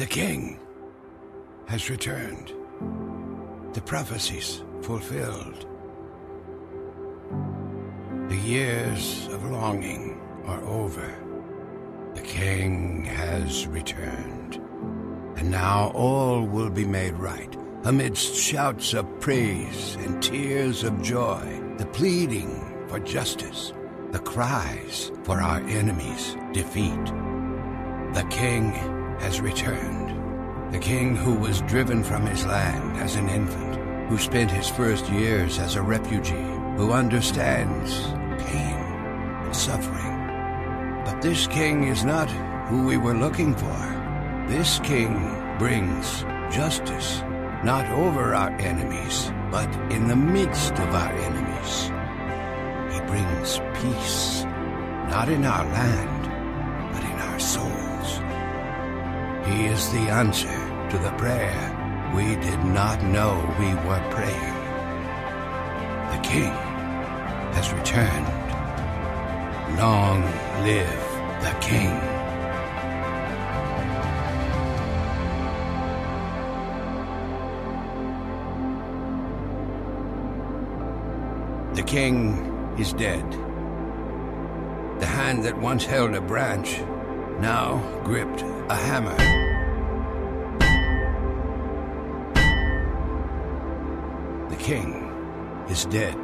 The king has returned. The prophecies fulfilled. The years of longing are over. The king has returned. And now all will be made right amidst shouts of praise and tears of joy, the pleading for justice, the cries for our enemies' defeat. The king has returned. The king who was driven from his land as an infant, who spent his first years as a refugee, who understands pain and suffering. But this king is not who we were looking for. This king brings justice, not over our enemies, but in the midst of our enemies. He brings peace, not in our land, He is the answer to the prayer we did not know we were praying. The King has returned. Long live the King. The King is dead. The hand that once held a branch now gripped a hammer. King is dead.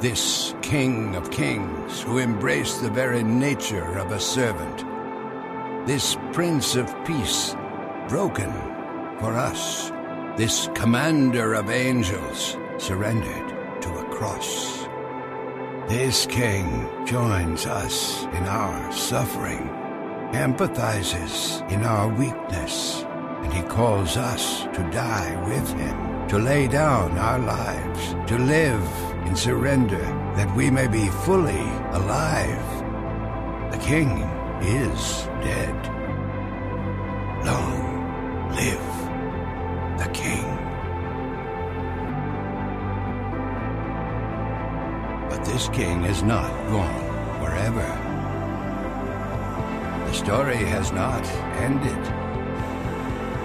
This king of kings who embraced the very nature of a servant. This prince of peace, broken for us. This commander of angels, surrendered to a cross. This king joins us in our suffering, empathizes in our weakness, and he calls us to die with him, to lay down our lives, to live in surrender, that we may be fully alive. The king is dead. Long live the king. But this king is not gone forever. The story has not ended.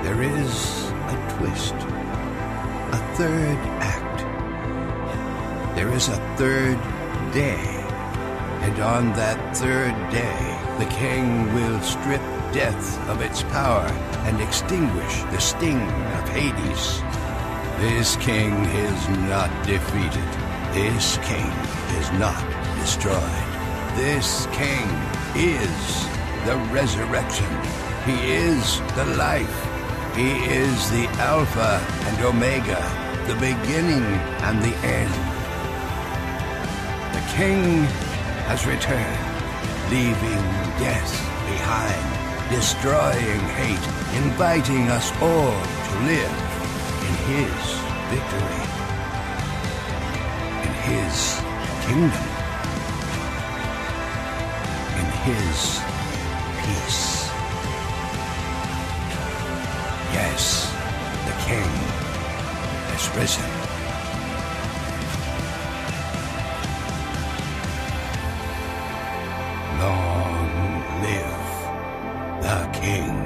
There is a twist, a third act. There is a third day. And on that third day, the king will strip death of its power and extinguish the sting of Hades. This king is not defeated. This king is not destroyed. This king is the resurrection. He is the life. He is the Alpha and Omega, the beginning and the end. The king has returned, leaving death behind, destroying hate, inviting us all to live in his victory, in his kingdom, in his peace. Yes, the king has risen. Long live the king.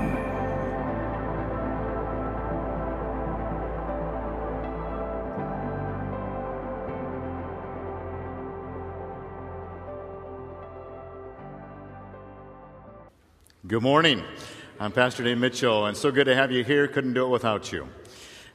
Good morning. I'm Pastor Dave Mitchell, and so good to have you here. Couldn't do it without you.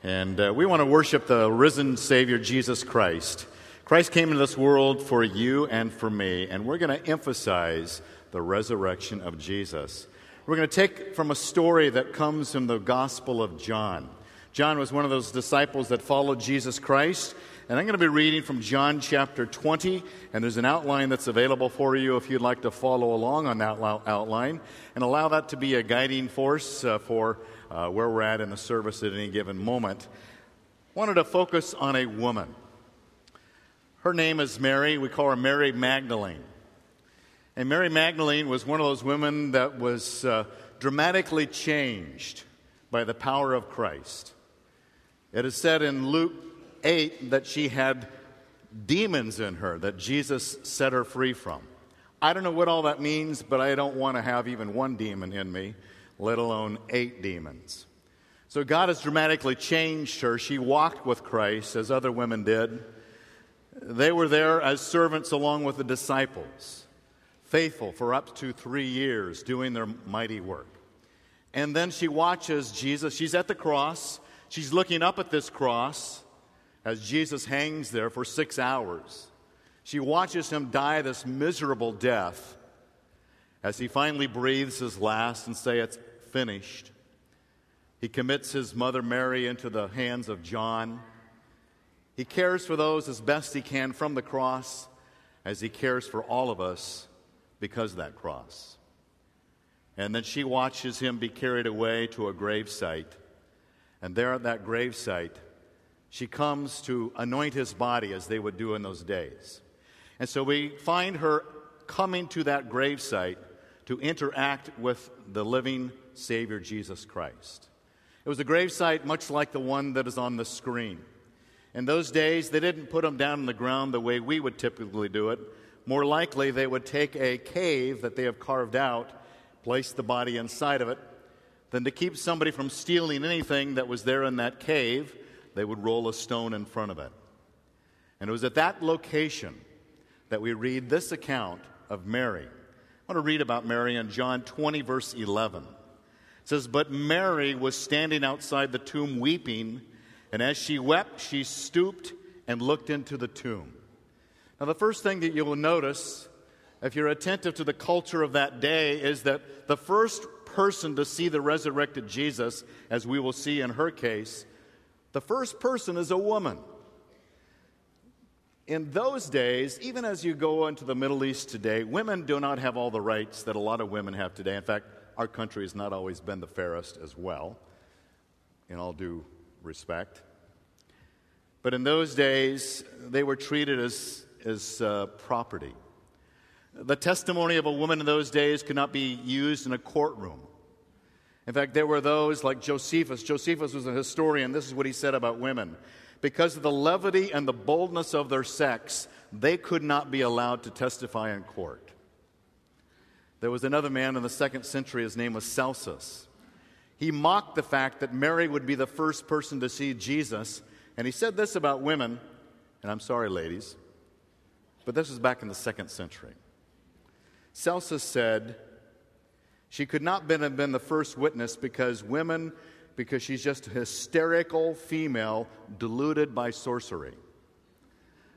And uh, we want to worship the risen Savior, Jesus Christ. Christ came into this world for you and for me, and we're going to emphasize the resurrection of Jesus. We're going to take from a story that comes from the Gospel of John. John was one of those disciples that followed Jesus Christ. And I'm going to be reading from John chapter 20, and there's an outline that's available for you if you'd like to follow along on that outline and allow that to be a guiding force uh, for uh, where we're at in the service at any given moment. Wanted to focus on a woman. Her name is Mary. We call her Mary Magdalene. And Mary Magdalene was one of those women that was uh, dramatically changed by the power of Christ. It is said in Luke 8 that she had demons in her that Jesus set her free from. I don't know what all that means, but I don't want to have even one demon in me, let alone eight demons. So God has dramatically changed her. She walked with Christ as other women did. They were there as servants along with the disciples, faithful for up to three years, doing their mighty work. And then she watches Jesus. She's at the cross. She's looking up at this cross as Jesus hangs there for six hours. She watches him die this miserable death as he finally breathes his last and say it's finished. He commits his mother Mary into the hands of John. He cares for those as best he can from the cross as he cares for all of us because of that cross. And then she watches him be carried away to a gravesite. And there at that gravesite, she comes to anoint his body as they would do in those days. And so we find her coming to that gravesite to interact with the living Savior Jesus Christ. It was a gravesite much like the one that is on the screen. In those days, they didn't put them down in the ground the way we would typically do it. More likely, they would take a cave that they have carved out, place the body inside of it. Then, to keep somebody from stealing anything that was there in that cave, they would roll a stone in front of it. And it was at that location that we read this account of Mary. I want to read about Mary in John 20, verse 11. It says, But Mary was standing outside the tomb weeping, and as she wept, she stooped and looked into the tomb. Now, the first thing that you will notice, if you're attentive to the culture of that day, is that the first person to see the resurrected Jesus, as we will see in her case, the first person is a woman. In those days, even as you go into the Middle East today, women do not have all the rights that a lot of women have today. In fact, our country has not always been the fairest as well, in all due respect. But in those days, they were treated as, as uh, property. The testimony of a woman in those days could not be used in a courtroom. In fact, there were those like Josephus. Josephus was a historian. This is what he said about women. Because of the levity and the boldness of their sex, they could not be allowed to testify in court. There was another man in the second century, his name was Celsus. He mocked the fact that Mary would be the first person to see Jesus, and he said this about women, and I'm sorry, ladies, but this was back in the second century. Celsus said, she could not have been the first witness because women, because she's just a hysterical female deluded by sorcery.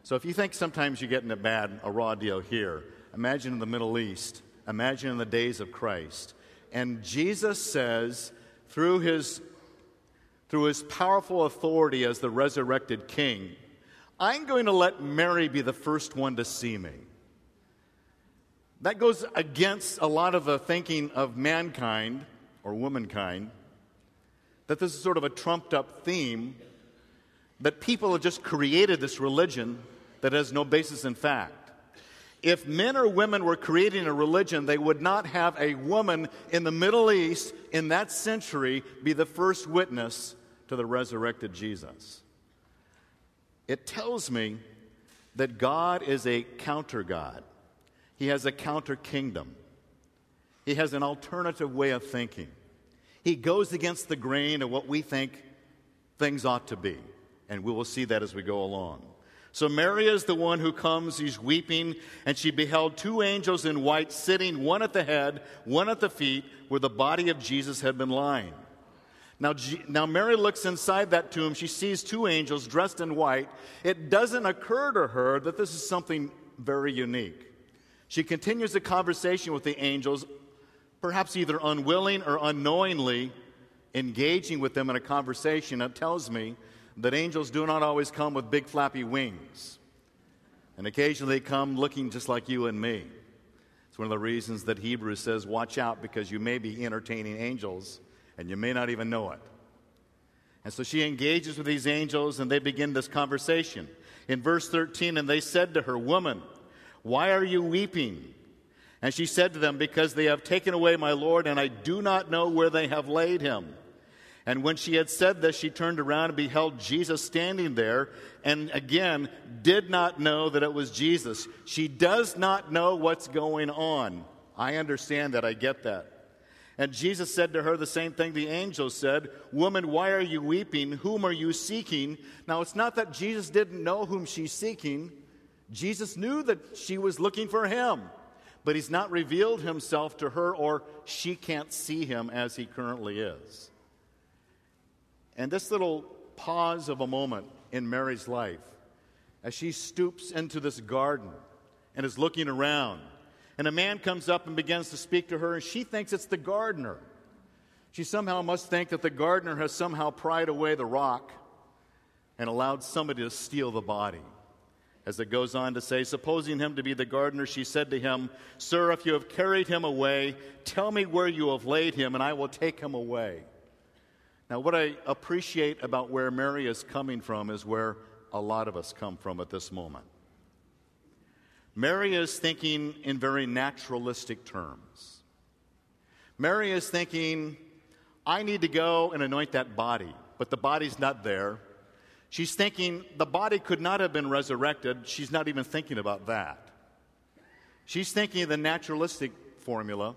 So if you think sometimes you're getting a bad, a raw deal here, imagine in the Middle East, imagine in the days of Christ. And Jesus says, through his, through his powerful authority as the resurrected king, I'm going to let Mary be the first one to see me. That goes against a lot of the thinking of mankind or womankind that this is sort of a trumped up theme, that people have just created this religion that has no basis in fact. If men or women were creating a religion, they would not have a woman in the Middle East in that century be the first witness to the resurrected Jesus. It tells me that God is a counter God. He has a counter kingdom. He has an alternative way of thinking. He goes against the grain of what we think things ought to be. And we will see that as we go along. So Mary is the one who comes, she's weeping, and she beheld two angels in white sitting, one at the head, one at the feet, where the body of Jesus had been lying. Now, now Mary looks inside that tomb. She sees two angels dressed in white. It doesn't occur to her that this is something very unique. She continues the conversation with the angels, perhaps either unwilling or unknowingly engaging with them in a conversation that tells me that angels do not always come with big flappy wings. And occasionally they come looking just like you and me. It's one of the reasons that Hebrews says, Watch out because you may be entertaining angels and you may not even know it. And so she engages with these angels and they begin this conversation. In verse 13, and they said to her, Woman, why are you weeping? And she said to them, Because they have taken away my Lord, and I do not know where they have laid him. And when she had said this, she turned around and beheld Jesus standing there, and again did not know that it was Jesus. She does not know what's going on. I understand that, I get that. And Jesus said to her the same thing the angel said Woman, why are you weeping? Whom are you seeking? Now, it's not that Jesus didn't know whom she's seeking. Jesus knew that she was looking for him, but he's not revealed himself to her, or she can't see him as he currently is. And this little pause of a moment in Mary's life, as she stoops into this garden and is looking around, and a man comes up and begins to speak to her, and she thinks it's the gardener. She somehow must think that the gardener has somehow pried away the rock and allowed somebody to steal the body. As it goes on to say, supposing him to be the gardener, she said to him, Sir, if you have carried him away, tell me where you have laid him, and I will take him away. Now, what I appreciate about where Mary is coming from is where a lot of us come from at this moment. Mary is thinking in very naturalistic terms. Mary is thinking, I need to go and anoint that body, but the body's not there. She's thinking the body could not have been resurrected. She's not even thinking about that. She's thinking of the naturalistic formula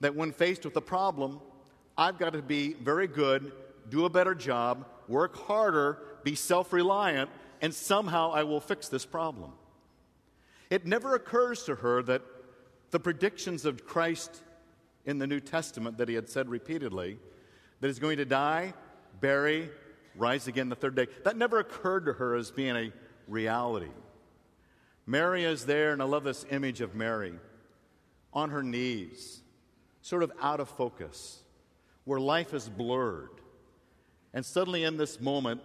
that when faced with a problem, I've got to be very good, do a better job, work harder, be self reliant, and somehow I will fix this problem. It never occurs to her that the predictions of Christ in the New Testament that he had said repeatedly, that he's going to die, bury, rise again the third day, that never occurred to her as being a reality. Mary is there, and I love this image of Mary on her knees, sort of out of focus, where life is blurred. And suddenly, in this moment,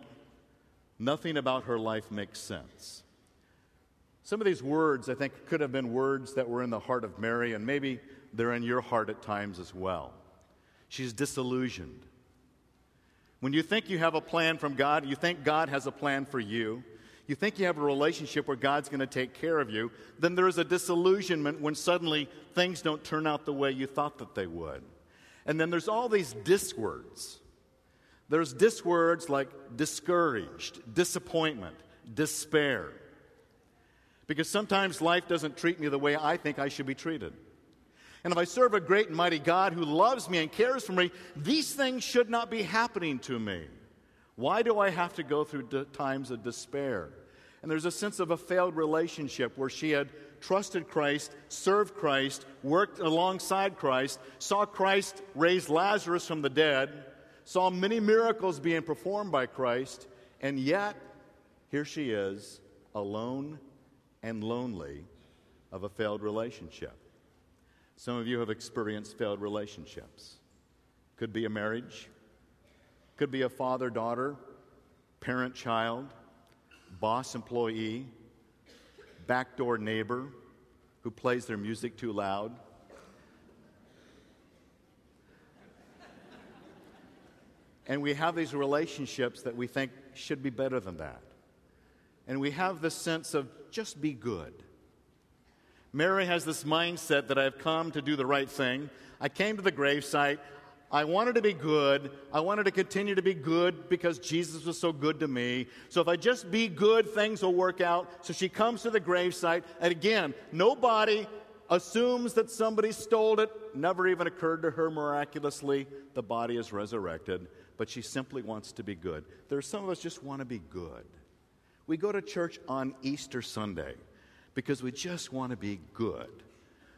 nothing about her life makes sense. Some of these words, I think, could have been words that were in the heart of Mary, and maybe they're in your heart at times as well. She's disillusioned. When you think you have a plan from God, you think God has a plan for you, you think you have a relationship where God's going to take care of you, then there is a disillusionment when suddenly things don't turn out the way you thought that they would. And then there's all these dis words. There's dis words like discouraged, disappointment, despair. Because sometimes life doesn't treat me the way I think I should be treated. And if I serve a great and mighty God who loves me and cares for me, these things should not be happening to me. Why do I have to go through times of despair? And there's a sense of a failed relationship where she had trusted Christ, served Christ, worked alongside Christ, saw Christ raise Lazarus from the dead, saw many miracles being performed by Christ, and yet here she is, alone and lonely of a failed relationship. Some of you have experienced failed relationships. Could be a marriage, could be a father daughter, parent child, boss employee, backdoor neighbor who plays their music too loud. And we have these relationships that we think should be better than that and we have this sense of just be good. Mary has this mindset that I've come to do the right thing. I came to the gravesite. I wanted to be good. I wanted to continue to be good because Jesus was so good to me. So if I just be good, things will work out. So she comes to the gravesite, and again, nobody assumes that somebody stole it. Never even occurred to her miraculously. The body is resurrected, but she simply wants to be good. There are some of us just want to be good. We go to church on Easter Sunday because we just want to be good.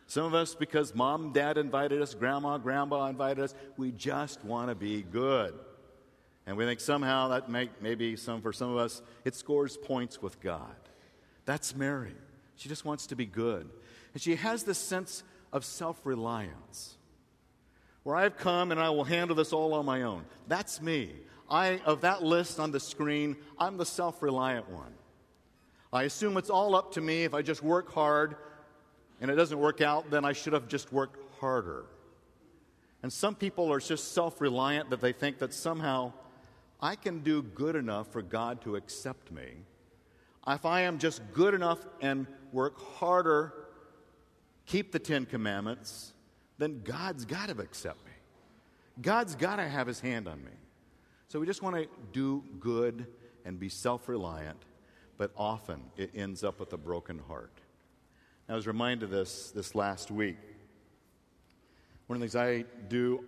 Some of us, because mom, dad invited us, grandma, grandpa invited us, we just want to be good. And we think somehow that may, maybe some, for some of us, it scores points with God. That's Mary. She just wants to be good. And she has this sense of self reliance where I've come and I will handle this all on my own. That's me. I, of that list on the screen, I'm the self reliant one. I assume it's all up to me. If I just work hard and it doesn't work out, then I should have just worked harder. And some people are just self reliant that they think that somehow I can do good enough for God to accept me. If I am just good enough and work harder, keep the Ten Commandments, then God's got to accept me. God's got to have his hand on me. So we just want to do good and be self reliant, but often it ends up with a broken heart. I was reminded of this this last week One of the things I do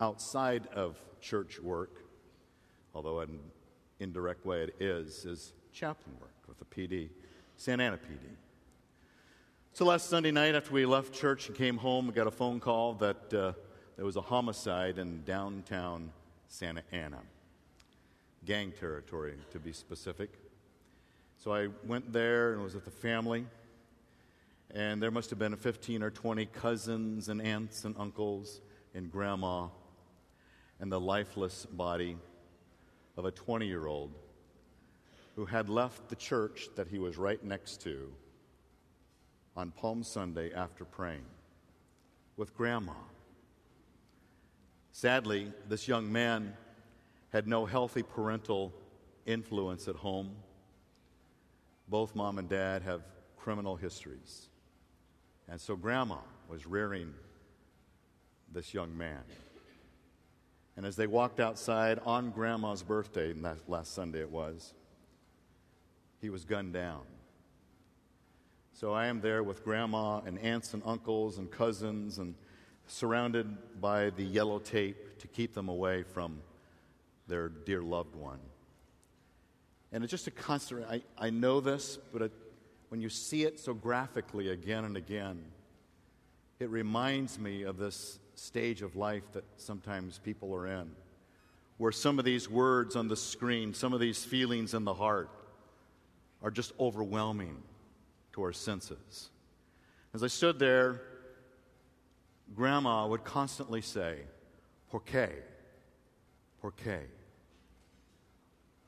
outside of church work, although in an indirect way it is, is chaplain work with the PD, Santa Ana PD. So last Sunday night, after we left church and came home, we got a phone call that uh, there was a homicide in downtown Santa Ana. Gang territory, to be specific. So I went there and was with the family. And there must have been 15 or 20 cousins and aunts and uncles and grandma and the lifeless body of a 20 year old who had left the church that he was right next to on Palm Sunday after praying with grandma. Sadly, this young man had no healthy parental influence at home. Both mom and dad have criminal histories. And so grandma was rearing this young man. And as they walked outside on grandma's birthday, last Sunday it was, he was gunned down. So I am there with grandma and aunts and uncles and cousins and surrounded by the yellow tape to keep them away from their dear loved one. And it's just a constant, I, I know this, but it, when you see it so graphically again and again, it reminds me of this stage of life that sometimes people are in, where some of these words on the screen, some of these feelings in the heart are just overwhelming to our senses. As I stood there, Grandma would constantly say, Por qué? Por qué?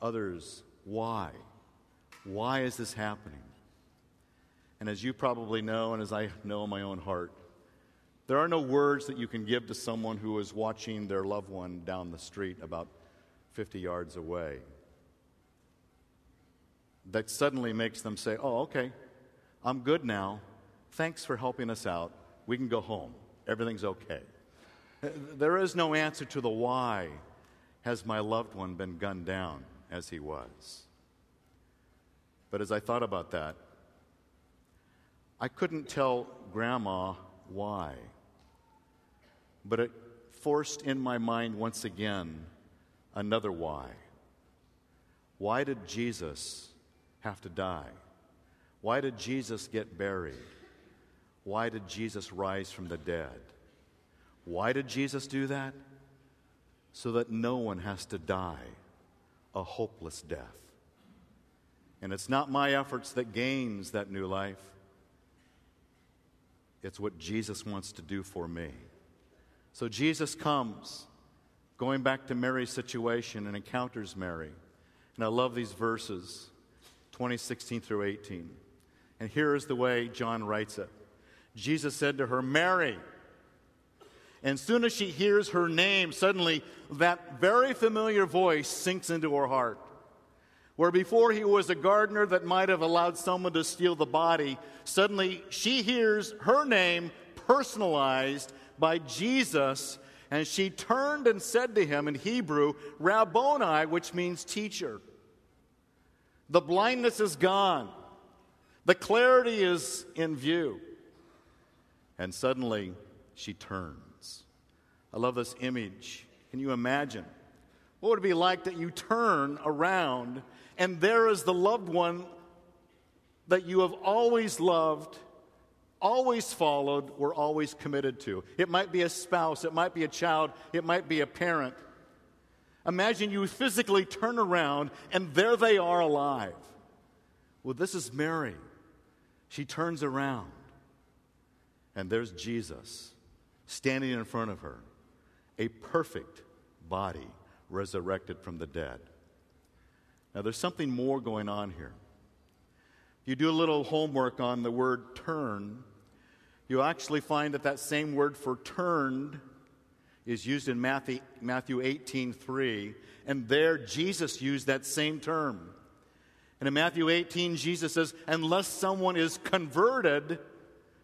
Others, why? Why is this happening? And as you probably know, and as I know in my own heart, there are no words that you can give to someone who is watching their loved one down the street about 50 yards away that suddenly makes them say, Oh, okay, I'm good now. Thanks for helping us out. We can go home. Everything's okay. There is no answer to the why has my loved one been gunned down as he was. But as I thought about that, I couldn't tell Grandma why. But it forced in my mind once again another why. Why did Jesus have to die? Why did Jesus get buried? Why did Jesus rise from the dead? Why did Jesus do that? So that no one has to die a hopeless death. And it's not my efforts that gains that new life. It's what Jesus wants to do for me. So Jesus comes, going back to Mary's situation, and encounters Mary. And I love these verses 2016 through 18. And here is the way John writes it Jesus said to her, Mary. And as soon as she hears her name, suddenly that very familiar voice sinks into her heart. Where before he was a gardener that might have allowed someone to steal the body, suddenly she hears her name personalized by Jesus, and she turned and said to him in Hebrew, Rabboni, which means teacher. The blindness is gone, the clarity is in view. And suddenly she turns. I love this image. Can you imagine? What would it be like that you turn around and there is the loved one that you have always loved, always followed, were always committed to? It might be a spouse, it might be a child, it might be a parent. Imagine you physically turn around and there they are alive. Well, this is Mary. She turns around and there's Jesus standing in front of her, a perfect body resurrected from the dead. Now, there's something more going on here. You do a little homework on the word turn, you actually find that that same word for turned is used in Matthew, Matthew 18 3, and there Jesus used that same term. And in Matthew 18, Jesus says, Unless someone is converted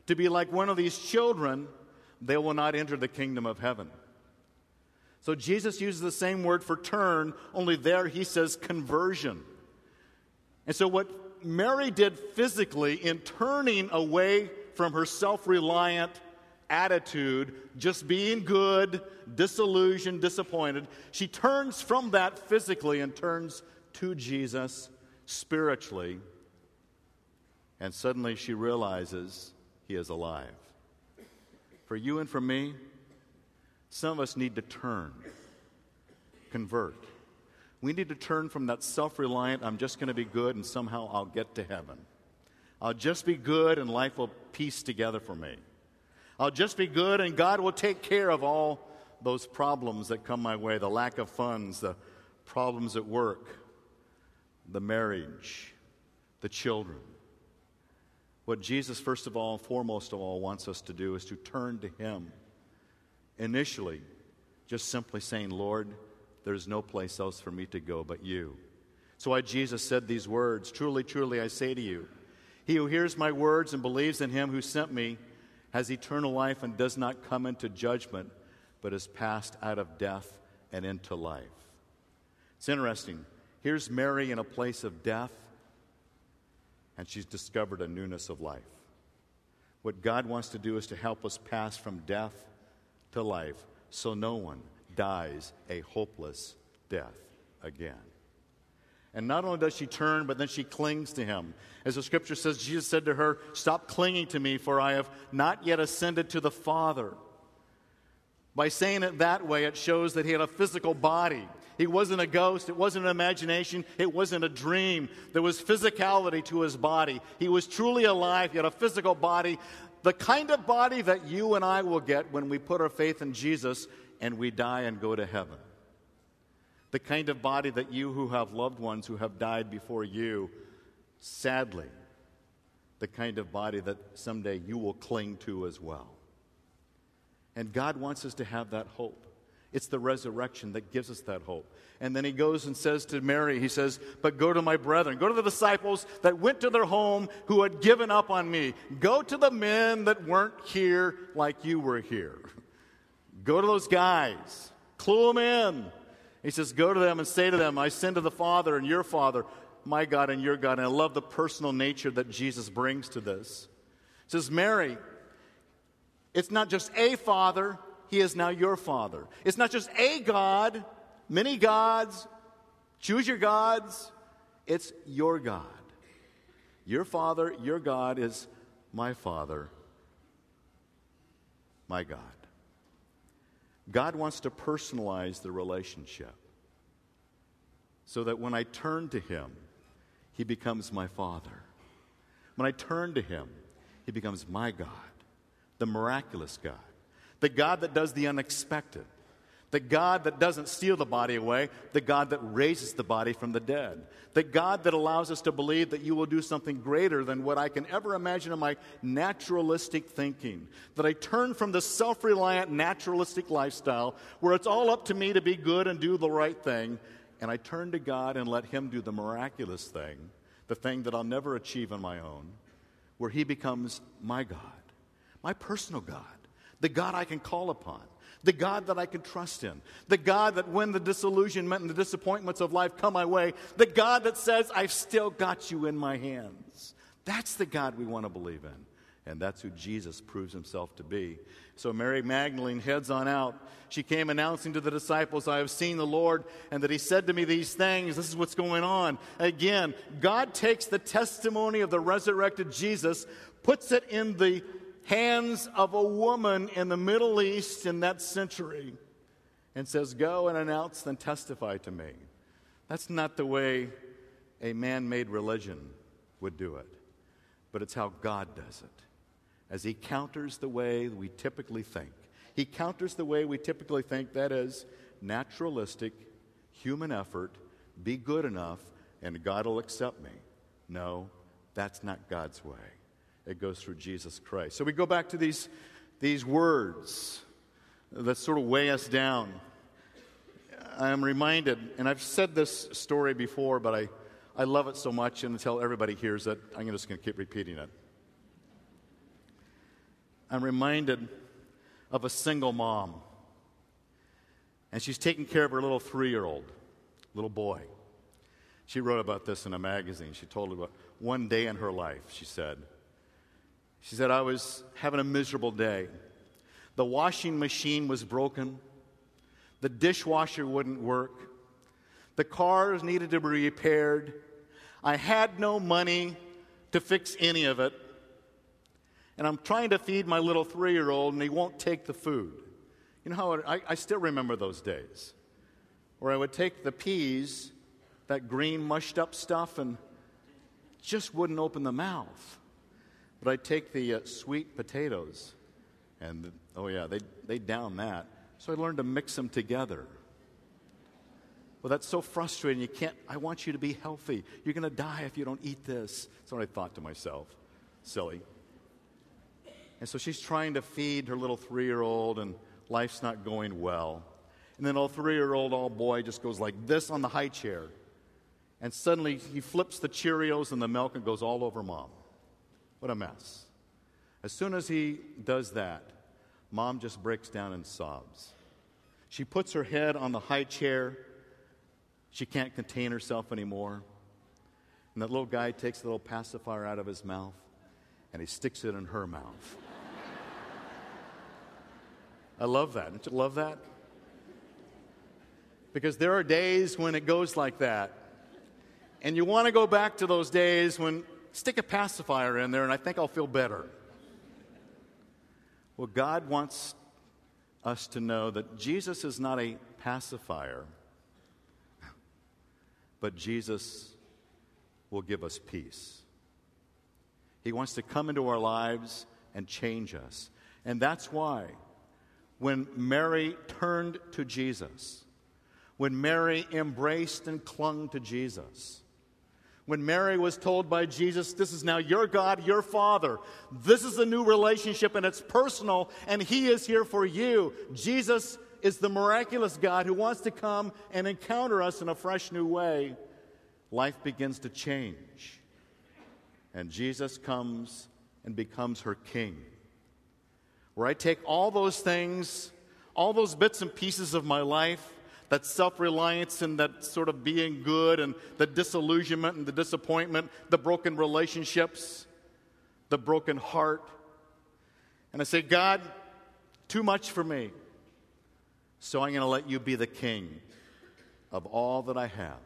to be like one of these children, they will not enter the kingdom of heaven. So Jesus uses the same word for turn, only there he says conversion. And so, what Mary did physically in turning away from her self reliant, attitude, just being good, disillusioned, disappointed. She turns from that physically and turns to Jesus spiritually. And suddenly she realizes he is alive. For you and for me, some of us need to turn, convert. We need to turn from that self reliant, I'm just going to be good and somehow I'll get to heaven. I'll just be good and life will piece together for me. I'll just be good and God will take care of all those problems that come my way the lack of funds, the problems at work, the marriage, the children. What Jesus, first of all, foremost of all, wants us to do is to turn to Him. Initially, just simply saying, Lord, there's no place else for me to go but you. So why Jesus said these words Truly, truly, I say to you, he who hears my words and believes in him who sent me has eternal life and does not come into judgment, but is passed out of death and into life. It's interesting. Here's Mary in a place of death, and she's discovered a newness of life. What God wants to do is to help us pass from death to life so no one dies a hopeless death again. And not only does she turn, but then she clings to him. As the scripture says, Jesus said to her, Stop clinging to me, for I have not yet ascended to the Father. By saying it that way, it shows that he had a physical body. He wasn't a ghost, it wasn't an imagination, it wasn't a dream. There was physicality to his body. He was truly alive, he had a physical body, the kind of body that you and I will get when we put our faith in Jesus and we die and go to heaven. The kind of body that you who have loved ones who have died before you, sadly, the kind of body that someday you will cling to as well. And God wants us to have that hope. It's the resurrection that gives us that hope. And then he goes and says to Mary, he says, But go to my brethren, go to the disciples that went to their home who had given up on me. Go to the men that weren't here like you were here. Go to those guys, clue them in. He says, Go to them and say to them, I send to the Father and your Father, my God and your God. And I love the personal nature that Jesus brings to this. He says, Mary, it's not just a Father, He is now your Father. It's not just a God, many gods, choose your gods. It's your God. Your Father, your God is my Father, my God. God wants to personalize the relationship so that when I turn to Him, He becomes my Father. When I turn to Him, He becomes my God, the miraculous God, the God that does the unexpected, the God that doesn't steal the body away, the God that raises the body from the dead, the God that allows us to believe that you will do something greater than what I can ever imagine in my naturalistic thinking. That I turn from the self reliant naturalistic lifestyle where it's all up to me to be good and do the right thing, and I turn to God and let Him do the miraculous thing, the thing that I'll never achieve on my own, where He becomes my God, my personal God, the God I can call upon the God that I can trust in, the God that when the disillusionment and the disappointments of life come my way, the God that says, I've still got you in my hands. That's the God we want to believe in. And that's who Jesus proves himself to be. So Mary Magdalene heads on out. She came announcing to the disciples, I have seen the Lord, and that he said to me these things. This is what's going on. Again, God takes the testimony of the resurrected Jesus, puts it in the hands of a woman in the Middle East in that century and says, Go and announce and testify to me. That's not the way a man made religion would do it, but it's how God does it. As He counters the way we typically think. He counters the way we typically think, that is, naturalistic, human effort, be good enough, and God will accept me. No, that's not God's way it goes through Jesus Christ. So we go back to these, these words that sort of weigh us down. I am reminded, and I've said this story before, but I, I love it so much, and until everybody hears it, I'm just going to keep repeating it. I'm reminded of a single mom, and she's taking care of her little three year old, little boy. She wrote about this in a magazine. She told about one day in her life, she said. She said, I was having a miserable day. The washing machine was broken. The dishwasher wouldn't work. The cars needed to be repaired. I had no money to fix any of it. And I'm trying to feed my little three year old, and he won't take the food. You know how it, I, I still remember those days where I would take the peas, that green mushed up stuff, and just wouldn't open the mouth. But I'd take the uh, sweet potatoes, and oh, yeah, they they down that. So I learned to mix them together. Well, that's so frustrating. You can't, I want you to be healthy. You're going to die if you don't eat this. That's what I thought to myself. Silly. And so she's trying to feed her little three year old, and life's not going well. And then old three year old old boy just goes like this on the high chair. And suddenly he flips the Cheerios and the milk and goes all over mom. What a mess. As soon as he does that, mom just breaks down and sobs. She puts her head on the high chair. She can't contain herself anymore. And that little guy takes the little pacifier out of his mouth and he sticks it in her mouth. I love that. Don't you love that? Because there are days when it goes like that. And you want to go back to those days when stick a pacifier in there and I think I'll feel better. Well, God wants us to know that Jesus is not a pacifier, but Jesus will give us peace. He wants to come into our lives and change us. And that's why when Mary turned to Jesus, when Mary embraced and clung to Jesus, when Mary was told by Jesus, This is now your God, your Father. This is a new relationship and it's personal, and He is here for you. Jesus is the miraculous God who wants to come and encounter us in a fresh new way. Life begins to change. And Jesus comes and becomes her king. Where I take all those things, all those bits and pieces of my life, that self reliance and that sort of being good and the disillusionment and the disappointment, the broken relationships, the broken heart. And I say, God, too much for me. So I'm going to let you be the king of all that I have.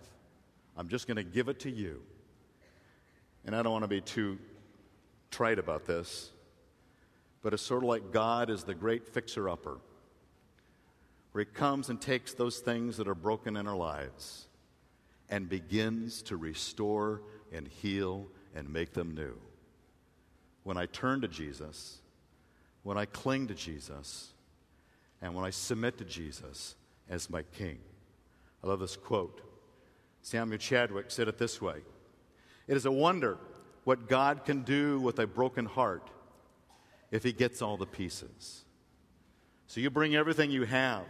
I'm just going to give it to you. And I don't want to be too trite about this, but it's sort of like God is the great fixer upper where He comes and takes those things that are broken in our lives and begins to restore and heal and make them new. When I turn to Jesus, when I cling to Jesus, and when I submit to Jesus as my King. I love this quote. Samuel Chadwick said it this way It is a wonder what God can do with a broken heart if He gets all the pieces. So you bring everything you have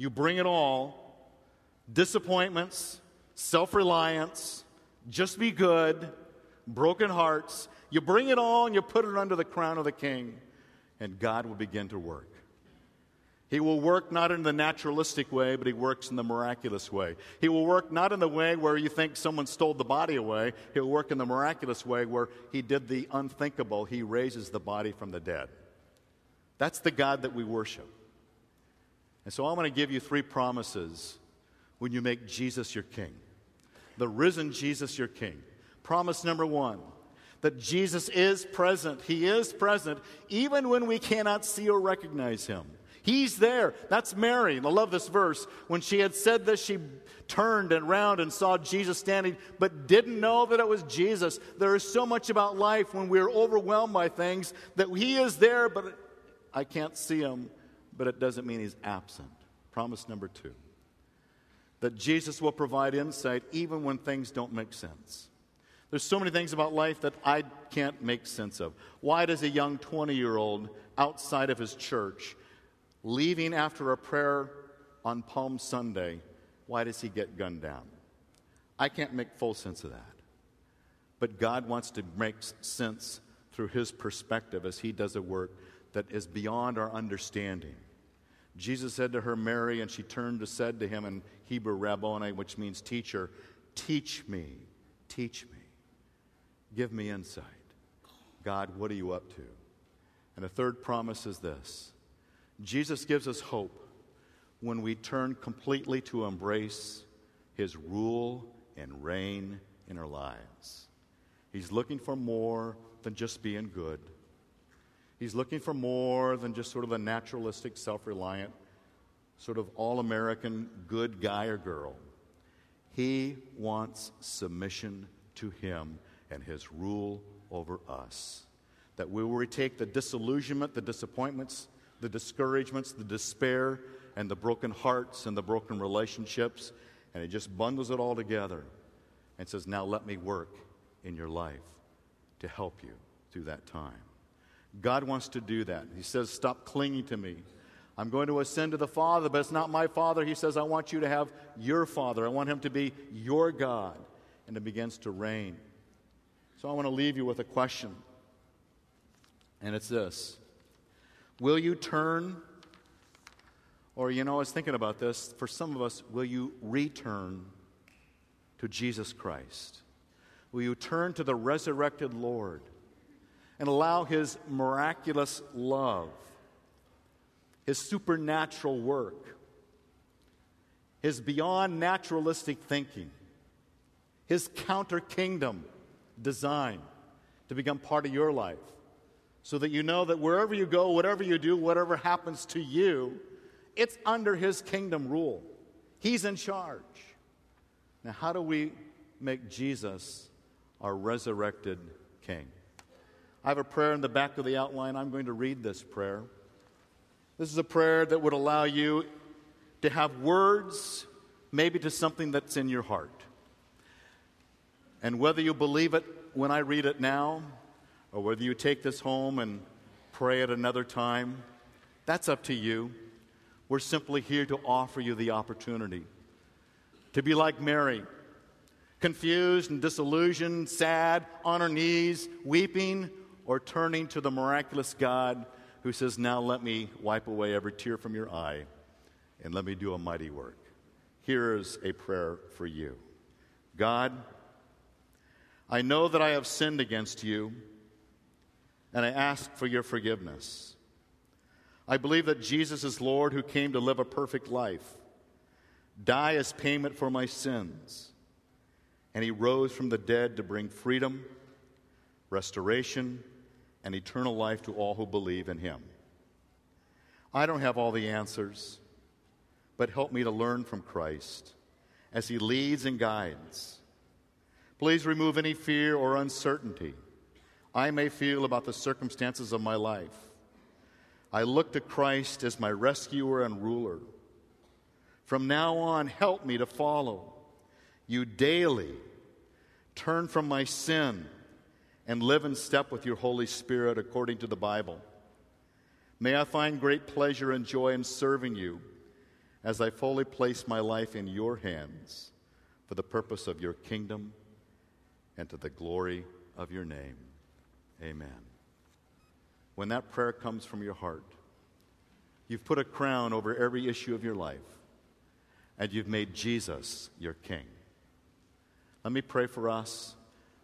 you bring it all disappointments, self reliance, just be good, broken hearts. You bring it all and you put it under the crown of the king, and God will begin to work. He will work not in the naturalistic way, but he works in the miraculous way. He will work not in the way where you think someone stole the body away. He'll work in the miraculous way where he did the unthinkable. He raises the body from the dead. That's the God that we worship. And so I want to give you three promises when you make Jesus your king. The risen Jesus your king. Promise number one that Jesus is present. He is present even when we cannot see or recognize him. He's there. That's Mary. And I love this verse. When she had said this, she turned and round and saw Jesus standing, but didn't know that it was Jesus. There is so much about life when we're overwhelmed by things that He is there, but I can't see Him but it doesn't mean he's absent. Promise number two that Jesus will provide insight even when things don't make sense. There's so many things about life that I can't make sense of. Why does a young 20 year old outside of his church, leaving after a prayer on Palm Sunday, why does he get gunned down? I can't make full sense of that. But God wants to make sense through his perspective as he does a work that is beyond our understanding. Jesus said to her, Mary, and she turned and said to him in Hebrew, Rabboni, which means teacher, Teach me, teach me, give me insight. God, what are you up to? And the third promise is this Jesus gives us hope when we turn completely to embrace his rule and reign in our lives. He's looking for more than just being good. He's looking for more than just sort of a naturalistic, self reliant, sort of all American good guy or girl. He wants submission to Him and His rule over us. That we will take the disillusionment, the disappointments, the discouragements, the despair, and the broken hearts and the broken relationships, and He just bundles it all together and says, Now let me work in your life to help you through that time. God wants to do that. He says, Stop clinging to me. I'm going to ascend to the Father, but it's not my Father. He says, I want you to have your Father. I want Him to be your God. And it begins to reign. So I want to leave you with a question. And it's this Will you turn? Or, you know, I was thinking about this. For some of us, will you return to Jesus Christ? Will you turn to the resurrected Lord and allow His miraculous love, His supernatural work, His beyond naturalistic thinking, His counter kingdom design to become part of your life? So that you know that wherever you go, whatever you do, whatever happens to you, it's under His kingdom rule. He's in charge. Now, how do we make Jesus our resurrected King. I have a prayer in the back of the outline. I'm going to read this prayer. This is a prayer that would allow you to have words, maybe to something that's in your heart. And whether you believe it when I read it now, or whether you take this home and pray at another time, that's up to you. We're simply here to offer you the opportunity to be like Mary confused and disillusioned, sad, on her knees, weeping, or turning to the miraculous God who says, Now let me wipe away every tear from your eye and let me do a mighty work. Here is a prayer for you God, I know that I have sinned against you, and I ask for your forgiveness. I believe that Jesus is Lord who came to live a perfect life, die as payment for my sins and he rose from the dead to bring freedom, restoration, and eternal life to all who believe in him. I don't have all the answers, but help me to learn from Christ as he leads and guides. Please remove any fear or uncertainty I may feel about the circumstances of my life. I look to Christ as my rescuer and ruler. From now on, help me to follow you daily turn from my sin and live in step with your Holy Spirit according to the Bible. May I find great pleasure and joy in serving you as I fully place my life in your hands for the purpose of your kingdom and to the glory of your name. Amen. When that prayer comes from your heart, you've put a crown over every issue of your life, and you've made Jesus your king. Let me pray for us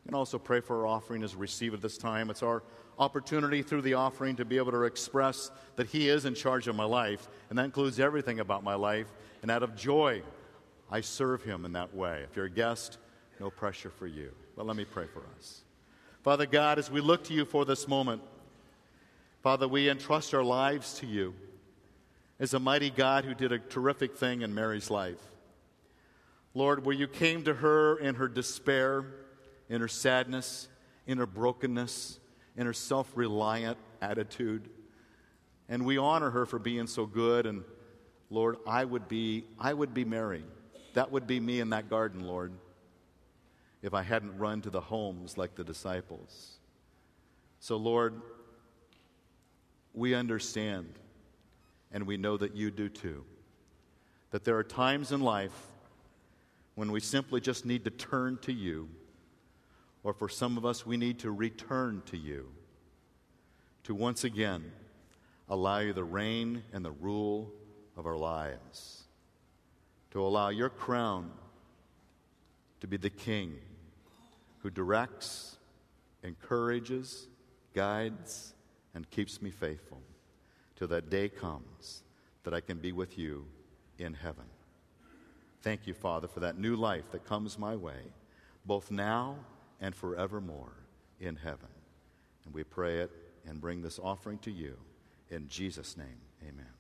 and also pray for our offering as we receive at this time. It's our opportunity through the offering to be able to express that He is in charge of my life, and that includes everything about my life. And out of joy, I serve Him in that way. If you're a guest, no pressure for you. But let me pray for us. Father God, as we look to you for this moment, Father, we entrust our lives to you as a mighty God who did a terrific thing in Mary's life. Lord, where you came to her in her despair, in her sadness, in her brokenness, in her self reliant attitude. And we honor her for being so good. And Lord, I would be, I would be Mary. That would be me in that garden, Lord, if I hadn't run to the homes like the disciples. So, Lord, we understand, and we know that you do too, that there are times in life when we simply just need to turn to you, or for some of us, we need to return to you, to once again allow you the reign and the rule of our lives, to allow your crown to be the king who directs, encourages, guides, and keeps me faithful. till that day comes that I can be with you in heaven. Thank you, Father, for that new life that comes my way, both now and forevermore in heaven. And we pray it and bring this offering to you. In Jesus' name, amen.